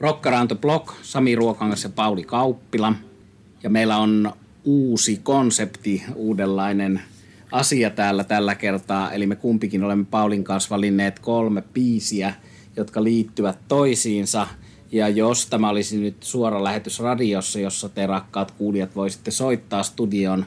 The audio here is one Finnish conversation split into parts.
Rock Around the Block, Sami Ruokangas ja Pauli Kauppila. Ja meillä on uusi konsepti, uudenlainen asia täällä tällä kertaa. Eli me kumpikin olemme Paulin kanssa valinneet kolme biisiä, jotka liittyvät toisiinsa. Ja jos tämä olisi nyt suora lähetys radiossa, jossa te rakkaat kuulijat voisitte soittaa studion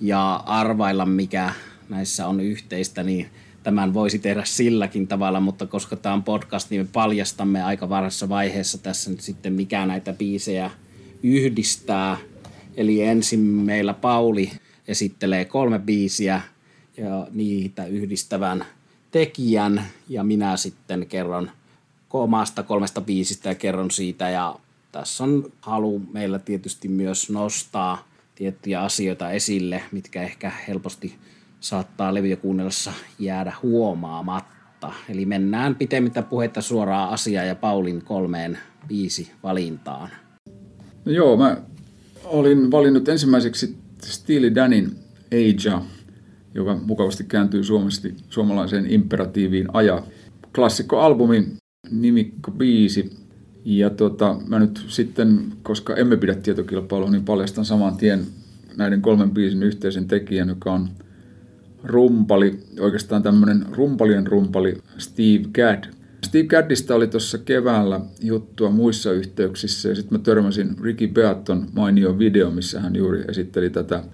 ja arvailla, mikä näissä on yhteistä, niin tämän voisi tehdä silläkin tavalla, mutta koska tämä on podcast, niin me paljastamme aika varhaisessa vaiheessa tässä nyt sitten, mikä näitä biisejä yhdistää. Eli ensin meillä Pauli esittelee kolme biisiä ja niitä yhdistävän tekijän ja minä sitten kerron omasta kolmesta biisistä ja kerron siitä ja tässä on halu meillä tietysti myös nostaa tiettyjä asioita esille, mitkä ehkä helposti saattaa levyjä jäädä huomaamatta. Eli mennään pitemmittä puhetta suoraan asiaan ja Paulin kolmeen viisi valintaan. No joo, mä olin valinnut ensimmäiseksi Steely Danin Aja, joka mukavasti kääntyy suomesti suomalaiseen imperatiiviin aja. Klassikkoalbumin nimikko biisi. Ja tota, mä nyt sitten, koska emme pidä tietokilpailua, niin paljastan saman tien näiden kolmen biisin yhteisen tekijän, joka on rumpali, oikeastaan tämmöinen rumpalien rumpali Steve Gadd. Steve Gaddista oli tuossa keväällä juttua muissa yhteyksissä ja sitten mä törmäsin Ricky Beaton mainio video, missä hän juuri esitteli tätä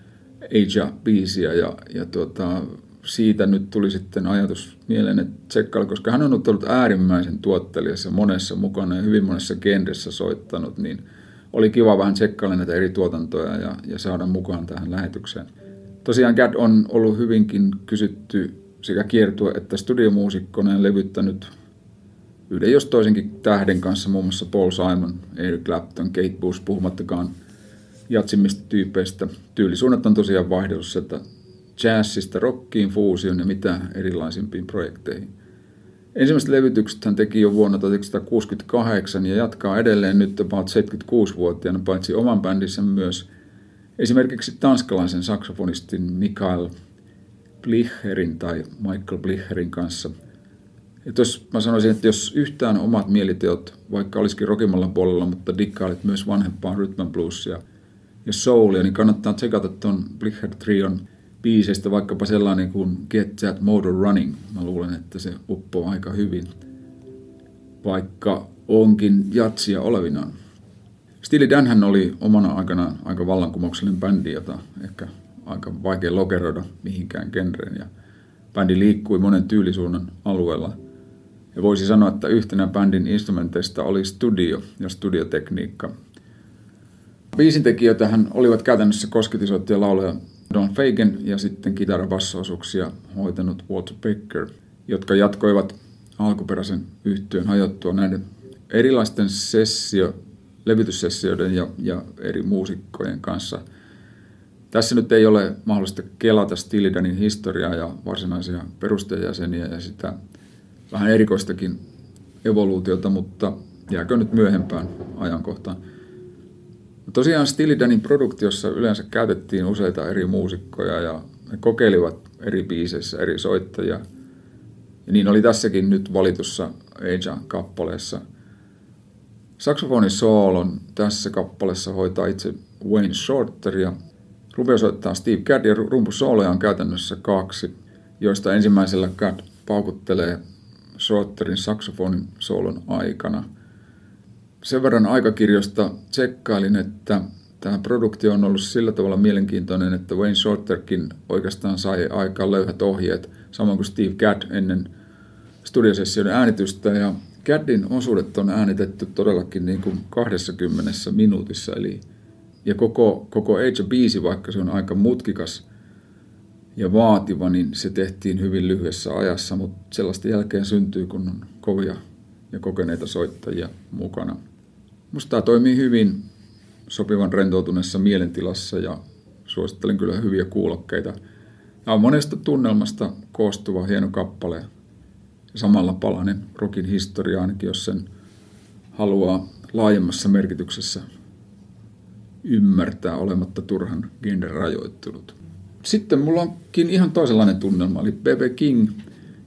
Aja-biisiä ja, ja tuota, siitä nyt tuli sitten ajatus mieleen, että tsekkailla, koska hän on ollut äärimmäisen tuottelijassa monessa mukana ja hyvin monessa genressä soittanut, niin oli kiva vähän tsekkailla näitä eri tuotantoja ja, ja saada mukaan tähän lähetykseen. Tosiaan Gad on ollut hyvinkin kysytty sekä kiertua että studiomuusikkona ja levyttänyt yhden jos toisenkin tähden kanssa, muun muassa Paul Simon, Eric Clapton, Kate Bush, puhumattakaan jatsimmista tyypeistä. Tyylisuunnat on tosiaan vaihdellut sieltä jazzista rockiin, fuusion ja mitä erilaisimpiin projekteihin. Ensimmäiset levytykset hän teki jo vuonna 1968 ja jatkaa edelleen nyt about 76-vuotiaana paitsi oman bändissä myös esimerkiksi tanskalaisen saksofonistin Mikael Blicherin tai Michael Blicherin kanssa. Ja jos mä sanoisin, että jos yhtään omat mieliteot, vaikka olisikin rockimalla puolella, mutta dikkailit myös vanhempaa rhythm bluesia ja soulia, niin kannattaa tsekata tuon Blicher Trion biiseistä vaikkapa sellainen kuin Get That Motor Running. Mä luulen, että se uppoo aika hyvin, vaikka onkin jatsia olevinaan. Steely Danhän oli omana aikanaan aika vallankumouksellinen bändi, jota ehkä aika vaikea lokeroida mihinkään genreen. Ja bändi liikkui monen tyylisuunnan alueella. Ja voisi sanoa, että yhtenä bändin instrumenteista oli studio ja studiotekniikka. Biisintekijöitähän olivat käytännössä kosketisoittaja laulaja Don Fagan ja sitten kitarabassoosuuksia hoitanut Walter Becker, jotka jatkoivat alkuperäisen yhtyön hajottua näiden erilaisten sessio, levytyssessioiden ja, ja eri muusikkojen kanssa. Tässä nyt ei ole mahdollista kelata Stilidanin historiaa ja varsinaisia perustajajäseniä ja sitä vähän erikoistakin evoluutiota, mutta jääkö nyt myöhempään ajankohtaan. Tosiaan Stilidanin produktiossa yleensä käytettiin useita eri muusikkoja ja ne kokeilivat eri biiseissä eri soittajia. Ja niin oli tässäkin nyt valitussa Aja-kappaleessa. Saksofonin soolon tässä kappaleessa hoitaa itse Wayne Shorter ja rupea soittaa Steve Gadd ja rumpusooloja on käytännössä kaksi, joista ensimmäisellä Gadd paukuttelee Shorterin saksofonin soolon aikana – sen verran aikakirjosta tsekkailin, että tämä produktio on ollut sillä tavalla mielenkiintoinen, että Wayne Shorterkin oikeastaan sai aikaan löyhät ohjeet, samoin kuin Steve Gadd ennen studiosessioiden äänitystä. Ja Gaddin osuudet on äänitetty todellakin niin kuin 20 minuutissa. Eli, ja koko, koko Age biisi, vaikka se on aika mutkikas ja vaativa, niin se tehtiin hyvin lyhyessä ajassa, mutta sellaista jälkeen syntyy, kun on kovia ja kokeneita soittajia mukana. Musta tämä toimii hyvin sopivan rentoutuneessa mielentilassa ja suosittelen kyllä hyviä kuulokkeita. Tämä on monesta tunnelmasta koostuva hieno kappale samalla palanen rokin historia ainakin, jos sen haluaa laajemmassa merkityksessä ymmärtää olematta turhan genre rajoittunut. Sitten mulla onkin ihan toisenlainen tunnelma, eli B.B. King,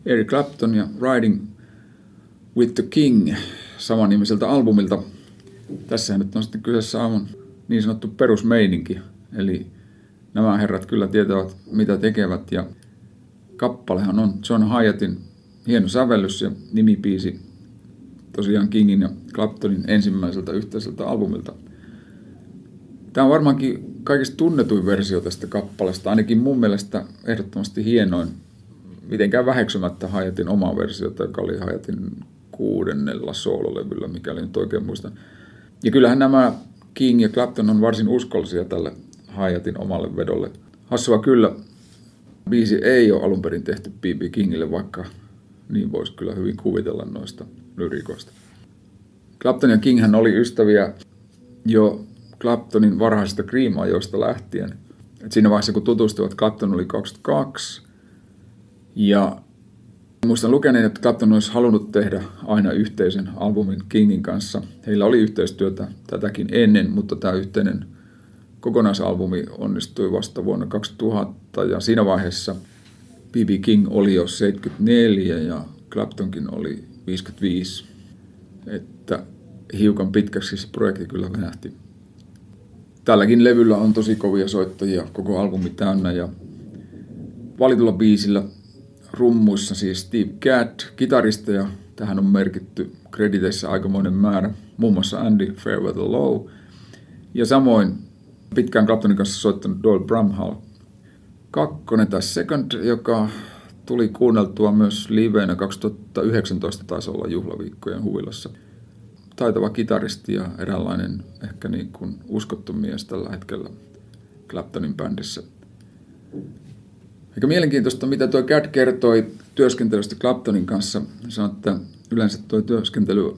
Eric Clapton ja Riding with the King samanimiseltä albumilta Tässähän nyt on sitten kyseessä aivan niin sanottu perusmeininki. Eli nämä herrat kyllä tietävät, mitä tekevät. Ja kappalehan on John Hyattin hieno sävellys ja nimipiisi tosiaan Kingin ja Claptonin ensimmäiseltä yhteiseltä albumilta. Tämä on varmaankin kaikista tunnetuin versio tästä kappaleesta, ainakin mun mielestä ehdottomasti hienoin, mitenkään väheksymättä Hayatin omaa versiota, joka oli Hayatin kuudennella soololevyllä, mikäli nyt oikein muistan. Ja kyllähän nämä King ja Clapton on varsin uskollisia tälle Hayatin omalle vedolle. Hassua kyllä, biisi ei ole alun perin tehty B.B. Kingille, vaikka niin voisi kyllä hyvin kuvitella noista lyrikoista. Clapton ja King hän oli ystäviä jo Claptonin varhaisista Cream-ajoista lähtien. Et siinä vaiheessa, kun tutustuivat, Clapton oli 22. Ja muistan lukeneen, että Clapton olisi halunnut tehdä aina yhteisen albumin Kingin kanssa. Heillä oli yhteistyötä tätäkin ennen, mutta tämä yhteinen kokonaisalbumi onnistui vasta vuonna 2000 ja siinä vaiheessa B.B. King oli jo 74 ja Claptonkin oli 55. Että hiukan pitkäksi se projekti kyllä venähti. Tälläkin levyllä on tosi kovia soittajia, koko albumi täynnä ja valitulla biisillä rummuissa siis Steve Gadd, kitaristeja. Tähän on merkitty krediteissä aikamoinen määrä, muun muassa Andy Fairweather Low. Ja samoin pitkään Claptonin kanssa soittanut Doyle Bramhall. Kakkonen tai Second, joka tuli kuunneltua myös liveenä 2019 taisi olla juhlaviikkojen huvilassa. Taitava kitaristi ja eräänlainen ehkä niin kuin uskottu mies tällä hetkellä Claptonin bändissä. Eikä mielenkiintoista, mitä tuo Gad kertoi työskentelystä Claptonin kanssa. Sanoi, että yleensä tuo työskentely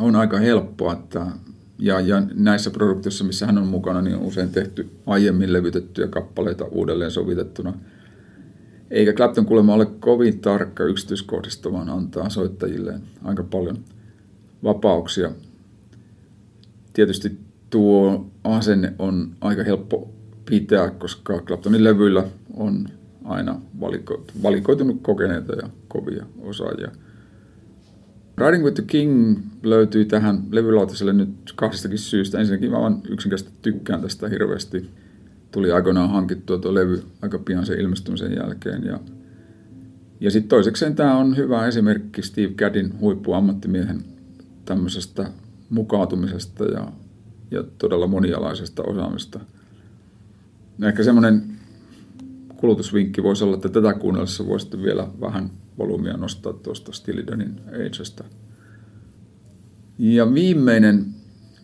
on aika helppoa, että ja, ja näissä produktioissa, missä hän on mukana, niin on usein tehty aiemmin levytettyjä kappaleita uudelleen sovitettuna. Eikä Clapton kuulemma ole kovin tarkka yksityiskohdista, vaan antaa soittajilleen aika paljon vapauksia. Tietysti tuo asenne on aika helppo pitää, koska Claptonin levyillä on aina valikoitunut kokeneita ja kovia osaajia – Riding with the King löytyy tähän levylautaselle nyt kahdestakin syystä. Ensinnäkin mä vaan yksinkertaisesti tykkään tästä hirveästi. Tuli aikoinaan hankittua tuo levy aika pian sen ilmestymisen jälkeen. Ja, ja sitten toisekseen tämä on hyvä esimerkki Steve Gaddin huippuammattimiehen tämmöisestä mukautumisesta ja, ja todella monialaisesta osaamista. Ehkä semmoinen kulutusvinkki voisi olla, että tätä kuunnellessa voisitte vielä vähän volyymia nostaa tuosta Stilidonin Agesta. Ja viimeinen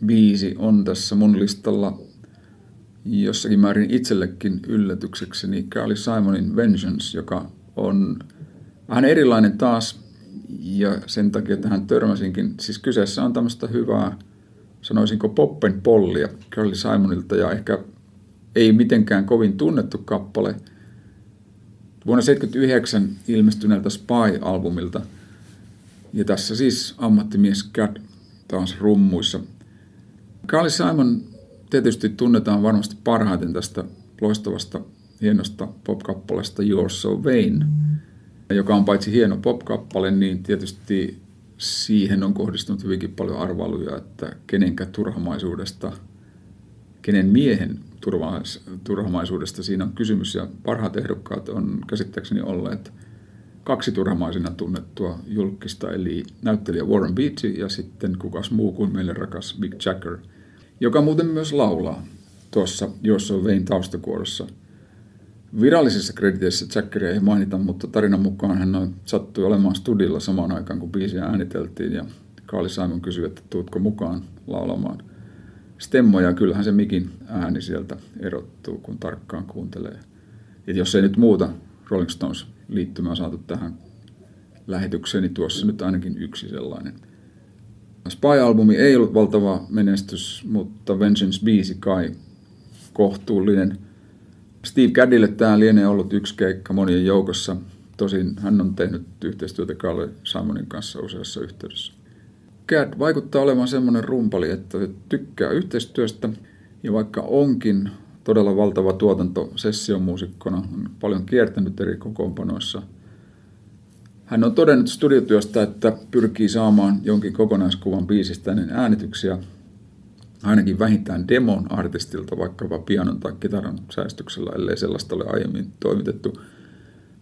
biisi on tässä mun listalla jossakin määrin itsellekin yllätyksekseni Carly Simonin Vengeance, joka on vähän erilainen taas ja sen takia tähän törmäsinkin. Siis kyseessä on tämmöistä hyvää, sanoisinko poppen pollia Carly Simonilta ja ehkä ei mitenkään kovin tunnettu kappale – vuonna 1979 ilmestyneeltä Spy-albumilta. Ja tässä siis ammattimies Cad taas rummuissa. Carly Simon tietysti tunnetaan varmasti parhaiten tästä loistavasta, hienosta popkappaleesta You're So Vain, joka on paitsi hieno popkappale, niin tietysti siihen on kohdistunut hyvinkin paljon arvailuja, että kenenkä turhamaisuudesta, kenen miehen turhamaisuudesta siinä on kysymys. Ja parhaat ehdokkaat on käsittääkseni olleet kaksi turhamaisena tunnettua julkista, eli näyttelijä Warren Beatty ja sitten kukas muu kuin meille rakas Big Jacker, joka muuten myös laulaa tuossa Josso Vein taustakuorossa. Virallisissa krediteissä Jackeria ei mainita, mutta tarinan mukaan hän sattui olemaan studilla samaan aikaan, kun biisiä ääniteltiin ja Carly Simon kysyi, että tuutko mukaan laulamaan stemmoja, kyllähän se mikin ääni sieltä erottuu, kun tarkkaan kuuntelee. Et jos ei nyt muuta Rolling Stones liittymää saatu tähän lähetykseen, niin tuossa nyt ainakin yksi sellainen. Spy-albumi ei ollut valtava menestys, mutta Vengeance-biisi kai kohtuullinen. Steve Gaddille tämä lienee ollut yksi keikka monien joukossa. Tosin hän on tehnyt yhteistyötä Carly Simonin kanssa useassa yhteydessä. Gad vaikuttaa olevan semmoinen rumpali, että tykkää yhteistyöstä ja vaikka onkin todella valtava tuotanto sessiomuusikkona, on paljon kiertänyt eri kokoonpanoissa. Hän on todennut studiotyöstä, että pyrkii saamaan jonkin kokonaiskuvan biisistä ennen äänityksiä. ainakin vähintään demon artistilta, vaikkapa pianon tai kitaran säästyksellä, ellei sellaista ole aiemmin toimitettu.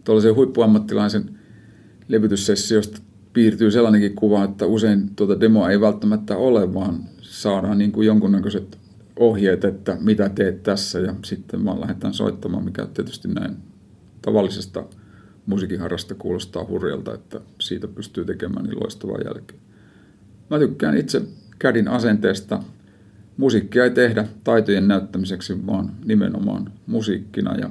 Tuollaisen huippuammattilaisen levytyssessiosta piirtyy sellainenkin kuva, että usein tuota demoa ei välttämättä ole, vaan saadaan niin kuin jonkunnäköiset ohjeet, että mitä teet tässä ja sitten vaan lähdetään soittamaan, mikä tietysti näin tavallisesta musiikinharrasta kuulostaa hurjalta, että siitä pystyy tekemään niin loistavaa jälkeä. Mä tykkään itse kädin asenteesta. Musiikkia ei tehdä taitojen näyttämiseksi, vaan nimenomaan musiikkina. Ja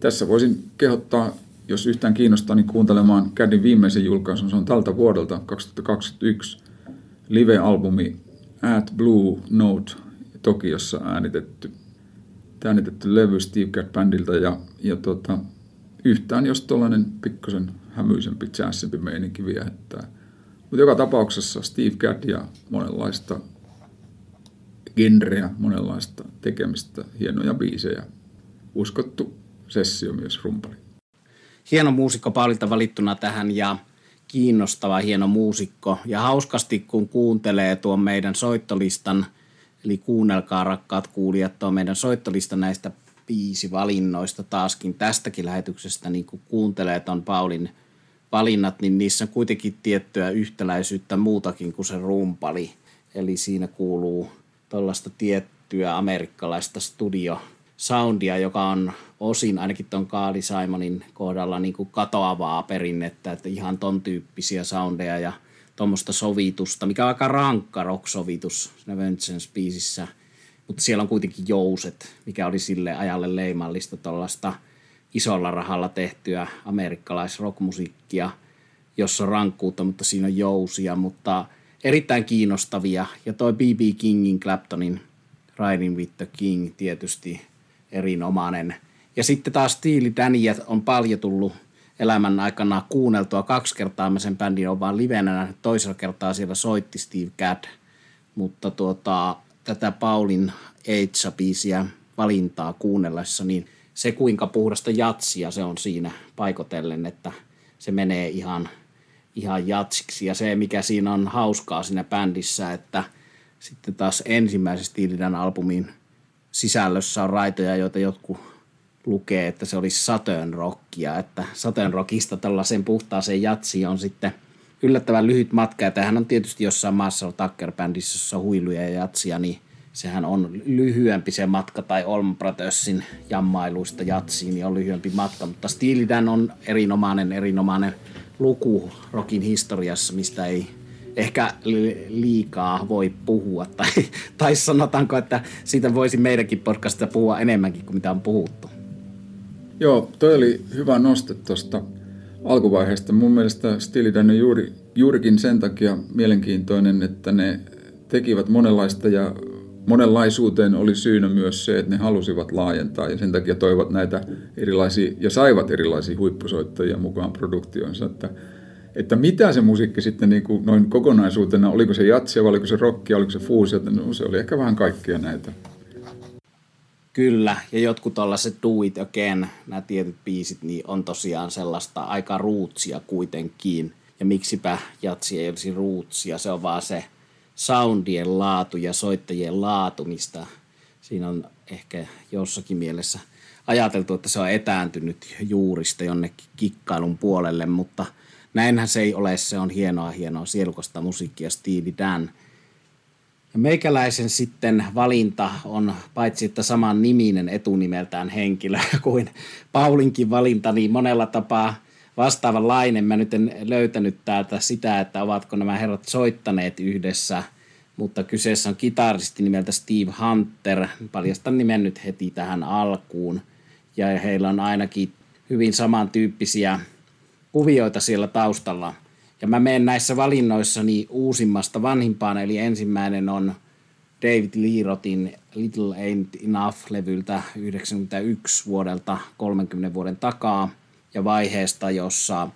tässä voisin kehottaa, jos yhtään kiinnostaa, niin kuuntelemaan kädin viimeisen julkaisun. Se on tältä vuodelta 2021 live-albumi At Blue Note Tokiossa äänitetty, äänitetty levy Steve Gadd Bandilta ja, ja tota, yhtään jos tuollainen pikkusen hämyisempi, jazzimpi meininki viehättää. Mutta joka tapauksessa Steve Gadd ja monenlaista genreä, monenlaista tekemistä, hienoja biisejä. Uskottu sessio myös rumpali. Hieno muusikko Paulilta valittuna tähän ja kiinnostava hieno muusikko. Ja hauskasti kun kuuntelee tuon meidän soittolistan, eli kuunnelkaa rakkaat kuulijat, tuon meidän soittolistan näistä valinnoista taaskin tästäkin lähetyksestä, niin kun kuuntelee tuon Paulin valinnat, niin niissä on kuitenkin tiettyä yhtäläisyyttä muutakin kuin se rumpali. Eli siinä kuuluu tuollaista tiettyä amerikkalaista studio soundia, joka on osin ainakin tuon Kaali Simonin kohdalla niin kuin katoavaa perinnettä, että ihan ton tyyppisiä soundeja ja tuommoista sovitusta, mikä on aika rankka rock-sovitus Vengeance-biisissä, mutta siellä on kuitenkin jouset, mikä oli sille ajalle leimallista tuollaista isolla rahalla tehtyä amerikkalaisrockmusiikkia, jossa on rankkuutta, mutta siinä on jousia, mutta erittäin kiinnostavia. Ja toi B.B. Kingin Claptonin Riding with the King tietysti erinomainen. Ja sitten taas Steely Dania on paljon tullut elämän aikana kuunneltua. Kaksi kertaa mä sen bändin on vaan livenä Toisella kertaa siellä soitti Steve Gadd. Mutta tuota, tätä Paulin Eitsa-biisiä valintaa kuunnellessa, niin se kuinka puhdasta jatsia se on siinä paikotellen, että se menee ihan, ihan jatsiksi. Ja se, mikä siinä on hauskaa siinä bändissä, että sitten taas ensimmäisessä Tiilidan albumin sisällössä on raitoja, joita jotkut lukee, että se olisi Saturn Rockia, että Saturn Rockista tällaiseen puhtaaseen jatsiin on sitten yllättävän lyhyt matka, ja on tietysti jossain maassa Tucker-bändissä, jossa huiluja ja jatsia, niin sehän on lyhyempi se matka, tai Olm Brothersin jammailuista jatsiin, niin on lyhyempi matka, mutta Steely Dan on erinomainen, erinomainen luku rockin historiassa, mistä ei ehkä liikaa voi puhua, tai, tai sanotaanko, että siitä voisi meidänkin podcastista puhua enemmänkin kuin mitä on puhuttu. Joo, toi oli hyvä noste tuosta alkuvaiheesta. Mun mielestä Steely on juuri, juurikin sen takia mielenkiintoinen, että ne tekivät monenlaista ja monenlaisuuteen oli syynä myös se, että ne halusivat laajentaa ja sen takia toivat näitä erilaisia ja saivat erilaisia huippusoittajia mukaan produktionsa, että, että mitä se musiikki sitten niin kuin noin kokonaisuutena, oliko se jatsia, oliko se rockia, oliko se fuusio, no se oli ehkä vähän kaikkia näitä. Kyllä, ja jotkut tällaiset Do It Again, nämä tietyt biisit, niin on tosiaan sellaista aika ruutsia kuitenkin. Ja miksipä jatsi ei olisi ruutsia, se on vaan se soundien laatu ja soittajien laatu, mistä siinä on ehkä jossakin mielessä ajateltu, että se on etääntynyt juurista jonnekin kikkailun puolelle, mutta näinhän se ei ole, se on hienoa, hienoa sielukasta musiikkia Stevie Dan – ja meikäläisen sitten valinta on paitsi että saman niminen etunimeltään henkilö kuin Paulinkin valinta, niin monella tapaa vastaavanlainen. Mä nyt en löytänyt täältä sitä, että ovatko nämä herrat soittaneet yhdessä, mutta kyseessä on kitaristi nimeltä Steve Hunter. Paljastan nimen nyt heti tähän alkuun. Ja heillä on ainakin hyvin samantyyppisiä kuvioita siellä taustalla – ja mä menen näissä valinnoissani uusimmasta vanhimpaan, eli ensimmäinen on David Lerotin Little Ain't Enough-levyltä 91 vuodelta 30 vuoden takaa. Ja vaiheesta, jossa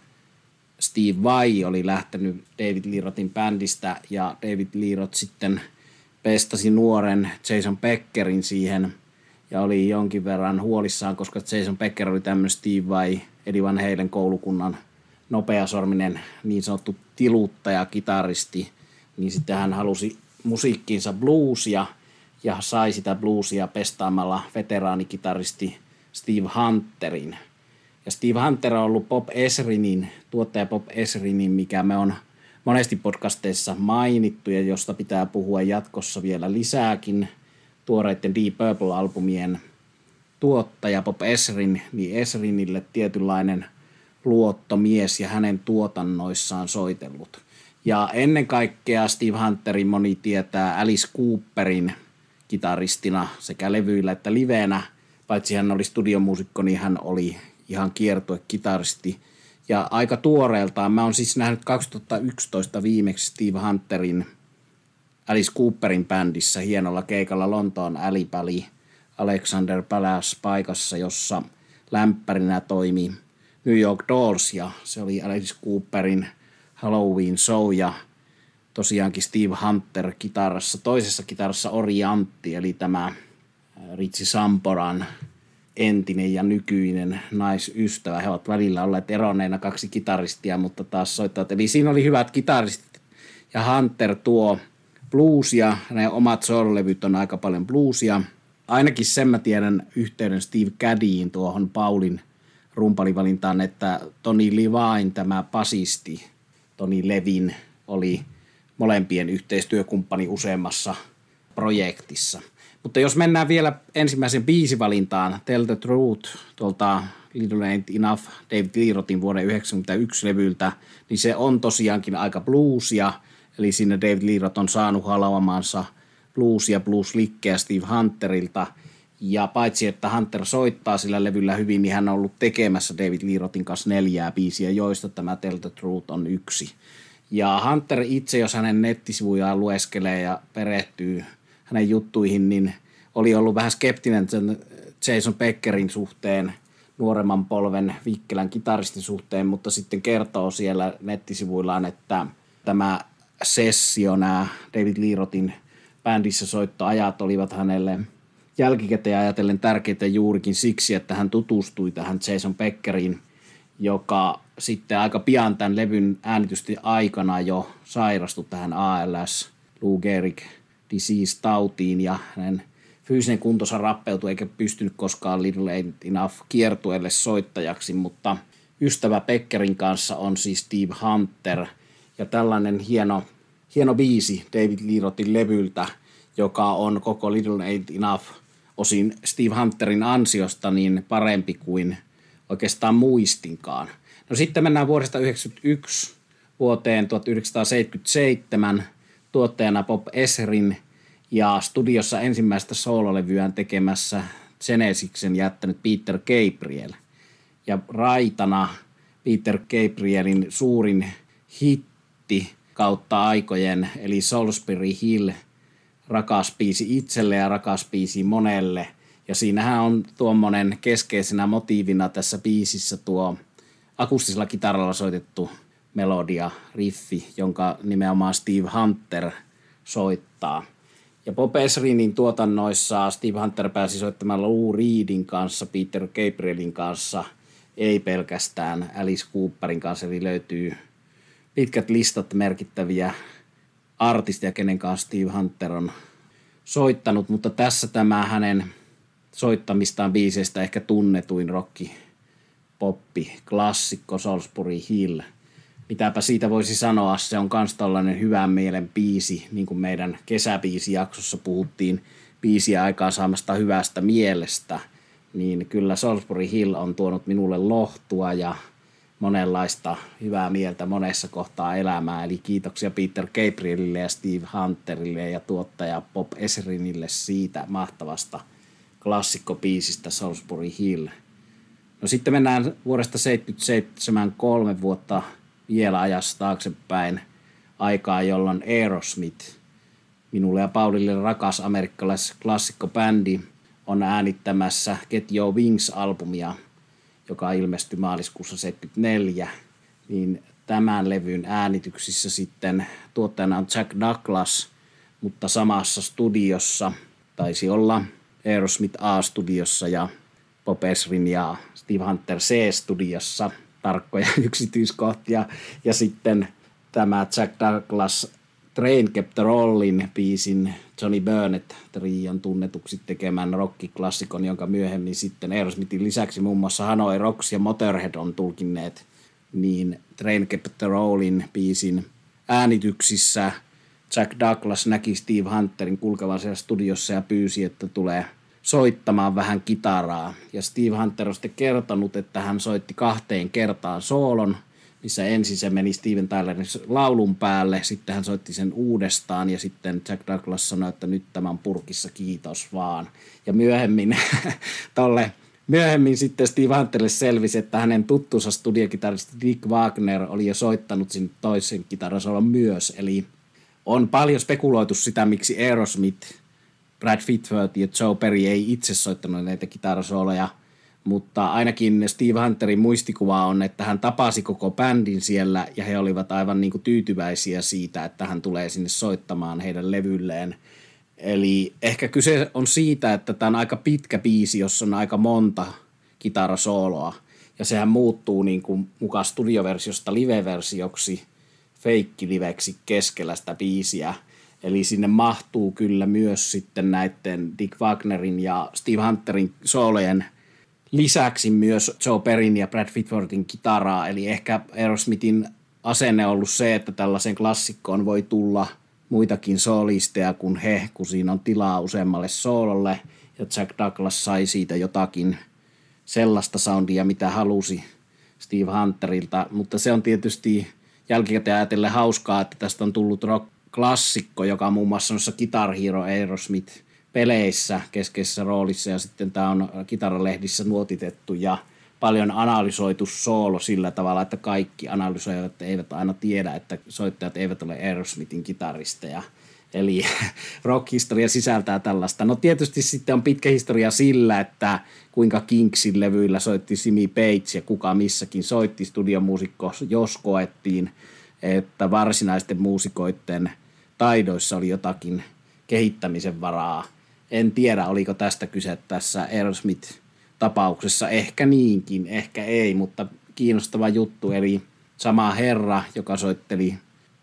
Steve Vai oli lähtenyt David Lerotin bändistä ja David Lerot sitten pestasi nuoren Jason Beckerin siihen ja oli jonkin verran huolissaan, koska Jason Becker oli tämmöinen Steve Vai Eddie Van Halen koulukunnan nopeasorminen niin sanottu tiluttaja, kitaristi, niin sitten hän halusi musiikkiinsa bluesia ja sai sitä bluesia pestaamalla veteraanikitaristi Steve Hunterin. Ja Steve Hunter on ollut Pop Esrinin, tuottaja Pop Esrinin, mikä me on monesti podcasteissa mainittu ja josta pitää puhua jatkossa vielä lisääkin tuoreiden Deep Purple-albumien tuottaja Pop Esrin, niin Esrinille tietynlainen luottomies ja hänen tuotannoissaan soitellut. Ja ennen kaikkea Steve Hunterin moni tietää Alice Cooperin kitaristina sekä levyillä että liveenä. Paitsi hän oli studiomuusikko, niin hän oli ihan kiertuekitaristi. Ja aika tuoreeltaan, mä oon siis nähnyt 2011 viimeksi Steve Hunterin Alice Cooperin bändissä hienolla keikalla Lontoon Älipäli Alexander Palace paikassa, jossa lämpärinä toimi New York Dolls ja se oli Alice Cooperin Halloween show ja tosiaankin Steve Hunter kitarassa, toisessa kitarassa Oriantti, eli tämä Ritsi Samporan entinen ja nykyinen naisystävä. He ovat välillä olleet eronneina kaksi kitaristia, mutta taas soittavat. Eli siinä oli hyvät kitaristit. Ja Hunter tuo bluesia, ne omat soul-levyt on aika paljon bluesia. Ainakin sen mä tiedän yhteyden Steve Caddyin tuohon Paulin rumpalivalintaan, että Tony Levine, tämä pasisti, Toni Levin, oli molempien yhteistyökumppani useammassa projektissa. Mutta jos mennään vielä ensimmäisen biisivalintaan, Tell the Truth, tuolta Little Ain't Enough David Lerotin vuoden 1991 levyltä, niin se on tosiaankin aika bluesia, eli siinä David Leroth on saanut halavamansa bluesia, blueslikkeä Steve Hunterilta – ja paitsi, että Hunter soittaa sillä levyllä hyvin, niin hän on ollut tekemässä David Lerotin kanssa neljää biisiä, joista tämä Tell the Truth on yksi. Ja Hunter itse, jos hänen nettisivujaan lueskelee ja perehtyy hänen juttuihin, niin oli ollut vähän skeptinen sen Jason Beckerin suhteen, nuoremman polven Vikkelän kitaristin suhteen, mutta sitten kertoo siellä nettisivuillaan, että tämä sessio, nämä David Lerotin bändissä soittoajat olivat hänelle – jälkikäteen ajatellen tärkeitä juurikin siksi, että hän tutustui tähän Jason Beckeriin, joka sitten aika pian tämän levyn äänitysti aikana jo sairastui tähän ALS, Lou Gehrig disease-tautiin ja hänen fyysinen kuntonsa rappeutui eikä pystynyt koskaan Little Ain't Enough kiertueelle soittajaksi, mutta ystävä Beckerin kanssa on siis Steve Hunter. Ja tällainen hieno, hieno biisi David Lirotin levyltä, joka on koko Little Ain't Enough – osin Steve Hunterin ansiosta niin parempi kuin oikeastaan muistinkaan. No sitten mennään vuodesta 1991 vuoteen 1977 tuottajana Bob Esrin ja studiossa ensimmäistä soololevyään tekemässä Genesiksen jättänyt Peter Gabriel. Ja raitana Peter Gabrielin suurin hitti kautta aikojen, eli Salisbury Hill – rakas biisi itselle ja rakas biisi monelle. Ja siinähän on tuommoinen keskeisenä motiivina tässä biisissä tuo akustisella kitaralla soitettu melodia, riffi, jonka nimenomaan Steve Hunter soittaa. Ja Bob Esrinin tuotannoissa Steve Hunter pääsi soittamaan Lou Reedin kanssa, Peter Gabrielin kanssa, ei pelkästään Alice Cooperin kanssa, eli löytyy pitkät listat merkittäviä artistia, kenen kanssa Steve Hunter on soittanut, mutta tässä tämä hänen soittamistaan biiseistä ehkä tunnetuin rocki poppi, klassikko Salisbury Hill. Mitäpä siitä voisi sanoa, se on myös tällainen hyvän mielen biisi, niin kuin meidän kesäbiisijaksossa puhuttiin biisiä aikaa saamasta hyvästä mielestä, niin kyllä Salisbury Hill on tuonut minulle lohtua ja monenlaista hyvää mieltä monessa kohtaa elämää. Eli kiitoksia Peter Gabrielille ja Steve Hunterille ja tuottaja Bob Esrinille siitä mahtavasta klassikkopiisistä Salisbury Hill. No sitten mennään vuodesta 77 kolme vuotta vielä ajassa taaksepäin aikaa, jolloin Aerosmith, minulle ja Paulille rakas amerikkalais klassikkobändi, on äänittämässä Get Your Wings-albumia – joka ilmestyi maaliskuussa 74, niin tämän levyn äänityksissä sitten tuottajana on Jack Douglas, mutta samassa studiossa taisi olla Aerosmith A-studiossa ja Bob Esrin ja Steve Hunter C-studiossa tarkkoja yksityiskohtia. Ja sitten tämä Jack Douglas Train Kept Rollin biisin Johnny Burnett Trion tunnetuksi tekemän rockiklassikon, jonka myöhemmin sitten Aerosmithin lisäksi muun muassa Hanoi Rocks ja Motorhead on tulkinneet, niin Train Kept Rollin biisin äänityksissä Jack Douglas näki Steve Hunterin kulkevan siellä studiossa ja pyysi, että tulee soittamaan vähän kitaraa. Ja Steve Hunter on sitten kertonut, että hän soitti kahteen kertaan soolon, missä ensin se meni Steven Tylerin laulun päälle, sitten hän soitti sen uudestaan ja sitten Jack Douglas sanoi, että nyt tämän purkissa, kiitos vaan. Ja myöhemmin tolle Myöhemmin sitten Steve Hunterille selvisi, että hänen tuttuunsa studiokitaristi Dick Wagner oli jo soittanut sinne toisen kitarasolon myös. Eli on paljon spekuloitu sitä, miksi Aerosmith, Brad Whitworth ja Joe Perry ei itse soittanut näitä kitarasooloja – mutta ainakin Steve Hunterin muistikuva on, että hän tapasi koko bändin siellä ja he olivat aivan niin kuin tyytyväisiä siitä, että hän tulee sinne soittamaan heidän levylleen. Eli ehkä kyse on siitä, että tämä on aika pitkä biisi, jossa on aika monta kitarasooloa. Ja sehän muuttuu niin kuin mukaan studioversiosta live-versioksi, feikkiliveksi keskellä sitä biisiä. Eli sinne mahtuu kyllä myös sitten näiden Dick Wagnerin ja Steve Hunterin soolojen – lisäksi myös Joe Perin ja Brad Whitworthin kitaraa, eli ehkä Aerosmithin asenne on ollut se, että tällaisen klassikkoon voi tulla muitakin solisteja kuin he, kun siinä on tilaa useammalle soololle, ja Jack Douglas sai siitä jotakin sellaista soundia, mitä halusi Steve Hunterilta, mutta se on tietysti jälkikäteen ajatellen hauskaa, että tästä on tullut rock-klassikko, joka on muun muassa noissa Guitar Hero Aerosmith – peleissä keskeisessä roolissa ja sitten tämä on kitaralehdissä nuotitettu ja paljon analysoitu soolo sillä tavalla, että kaikki analysoijat eivät aina tiedä, että soittajat eivät ole Aerosmithin kitaristeja. Eli rock-historia sisältää tällaista. No tietysti sitten on pitkä historia sillä, että kuinka Kingsin levyillä soitti Simi Page ja kuka missäkin soitti studiomuusikko, jos koettiin, että varsinaisten muusikoiden taidoissa oli jotakin kehittämisen varaa en tiedä, oliko tästä kyse tässä Aerosmith-tapauksessa. Ehkä niinkin, ehkä ei, mutta kiinnostava juttu. Eli sama herra, joka soitteli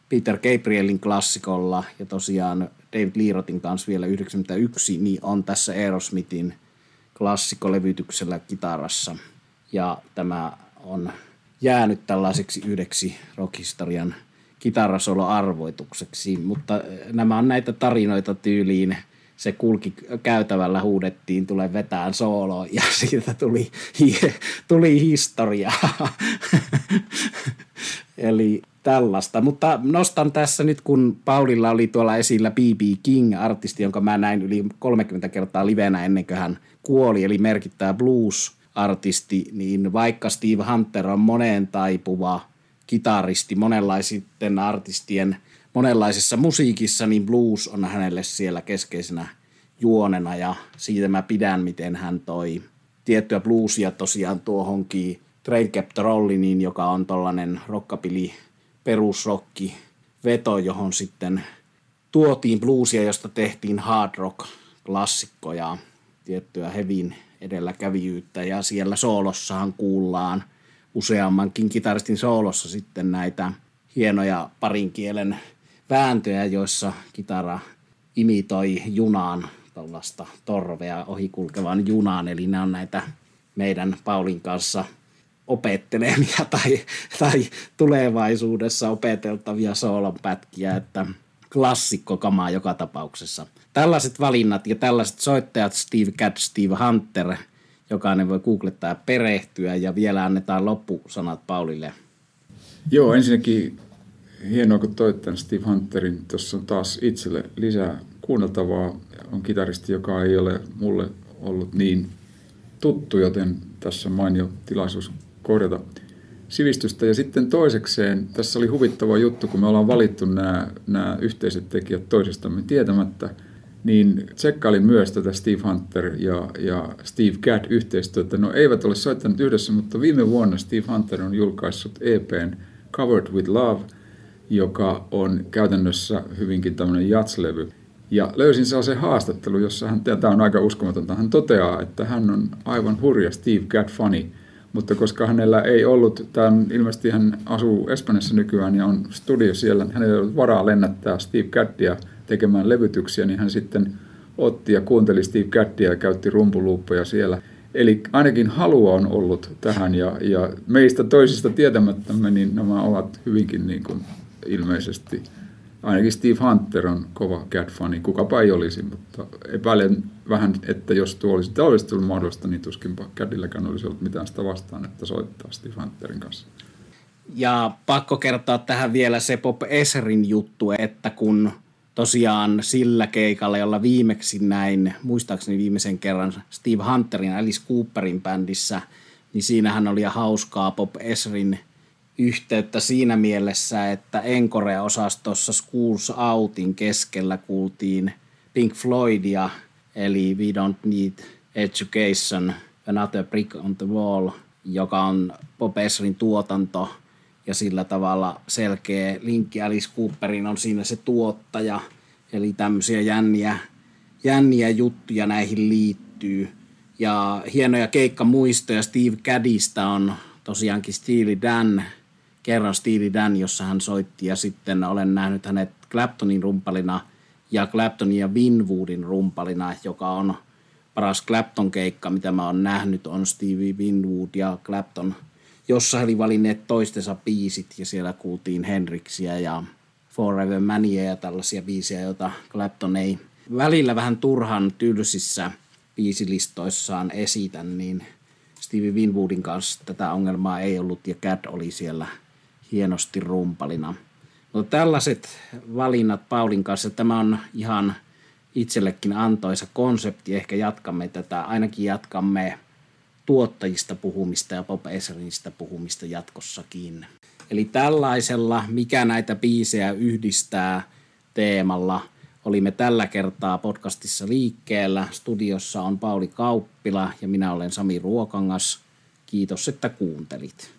Peter Gabrielin klassikolla ja tosiaan David Lerotin kanssa vielä 91, niin on tässä Aerosmithin klassikolevytyksellä kitarassa. Ja tämä on jäänyt tällaiseksi yhdeksi rockhistorian kitarasolo-arvoitukseksi, mutta nämä on näitä tarinoita tyyliin – se kulki käytävällä, huudettiin, tulee vetään sooloon ja siitä tuli, tuli historia. Eli tällaista. Mutta nostan tässä nyt, kun Paulilla oli tuolla esillä B.B. King, artisti, jonka mä näin yli 30 kertaa livenä ennen kuin hän kuoli, eli merkittävä blues-artisti, niin vaikka Steve Hunter on moneen taipuva kitaristi, monenlaisten artistien – monenlaisessa musiikissa, niin blues on hänelle siellä keskeisenä juonena. Ja siitä mä pidän, miten hän toi tiettyä bluesia tosiaan tuohonkin Train Kept Rolliniin, joka on tollanen rockabilly perusrokki veto, johon sitten tuotiin bluesia, josta tehtiin hard rock klassikkoja, tiettyä hevin edelläkävijyyttä. Ja siellä soolossahan kuullaan useammankin kitaristin soolossa sitten näitä hienoja parin kielen vääntöjä, joissa kitara imitoi junaan tällaista torvea ohikulkevan junaan, eli nämä on näitä meidän Paulin kanssa opettelemia tai, tai tulevaisuudessa opeteltavia soolonpätkiä, että klassikkokamaa joka tapauksessa. Tällaiset valinnat ja tällaiset soittajat, Steve Gadd, Steve Hunter, jokainen voi googlettaa ja perehtyä ja vielä annetaan loppusanat Paulille. Joo, ensinnäkin hienoa, kun toit tämän Steve Hunterin. Tuossa on taas itselle lisää kuunneltavaa. On kitaristi, joka ei ole mulle ollut niin tuttu, joten tässä on mainio tilaisuus korjata sivistystä. Ja sitten toisekseen, tässä oli huvittava juttu, kun me ollaan valittu nämä, nämä yhteiset tekijät toisistamme tietämättä, niin tsekkailin myös tätä Steve Hunter ja, ja Steve Gadd yhteistyötä. No eivät ole soittaneet yhdessä, mutta viime vuonna Steve Hunter on julkaissut EPn Covered with Love – joka on käytännössä hyvinkin tämmöinen jatslevy. Ja löysin sellaisen haastattelu, jossa hän, tämä on aika uskomatonta, hän toteaa, että hän on aivan hurja Steve Gadd-fani, mutta koska hänellä ei ollut, tämän, ilmeisesti hän asuu Espanjassa nykyään ja on studio siellä, hänellä ei ollut varaa lennättää Steve Gaddia tekemään levytyksiä, niin hän sitten otti ja kuunteli Steve Gaddia ja käytti rumpuluuppeja siellä. Eli ainakin halua on ollut tähän ja, ja meistä toisista tietämättämme, niin nämä ovat hyvinkin niin kuin ilmeisesti ainakin Steve Hunter on kova Cat-fani, kukapa ei olisi, mutta epäilen vähän, että jos tuo olisi olisi ollut mahdollista, niin tuskinpa Cadilläkään olisi ollut mitään sitä vastaan, että soittaa Steve Hunterin kanssa. Ja pakko kertoa tähän vielä se Pop Esrin juttu, että kun tosiaan sillä keikalla, jolla viimeksi näin, muistaakseni viimeisen kerran Steve Hunterin Alice Cooperin bändissä, niin siinähän oli hauskaa Pop Esrin – yhteyttä siinä mielessä, että Encore-osastossa Schools Outin keskellä kuultiin Pink Floydia, eli We Don't Need Education, Another Brick on the Wall, joka on Bob Esrin tuotanto ja sillä tavalla selkeä linkki Alice Cooperin on siinä se tuottaja, eli tämmöisiä jänniä, jänniä juttuja näihin liittyy. Ja hienoja keikkamuistoja Steve Caddista on tosiaankin Steely Dan kerran Steely Dan, jossa hän soitti ja sitten olen nähnyt hänet Claptonin rumpalina ja Claptonin ja Winwoodin rumpalina, joka on paras Clapton-keikka, mitä mä oon nähnyt, on Stevie Winwood ja Clapton, jossa he oli valinneet toistensa biisit ja siellä kuultiin Henriksiä ja Forever Mania ja tällaisia biisejä, joita Clapton ei välillä vähän turhan tylsissä biisilistoissaan esitä, niin Stevie Winwoodin kanssa tätä ongelmaa ei ollut ja Cad oli siellä – hienosti rumpalina. Mutta tällaiset valinnat Paulin kanssa, tämä on ihan itsellekin antoisa konsepti. Ehkä jatkamme tätä, ainakin jatkamme tuottajista puhumista ja Bob Esrinistä puhumista jatkossakin. Eli tällaisella, mikä näitä biisejä yhdistää teemalla, olimme tällä kertaa podcastissa liikkeellä. Studiossa on Pauli Kauppila ja minä olen Sami Ruokangas. Kiitos, että kuuntelit.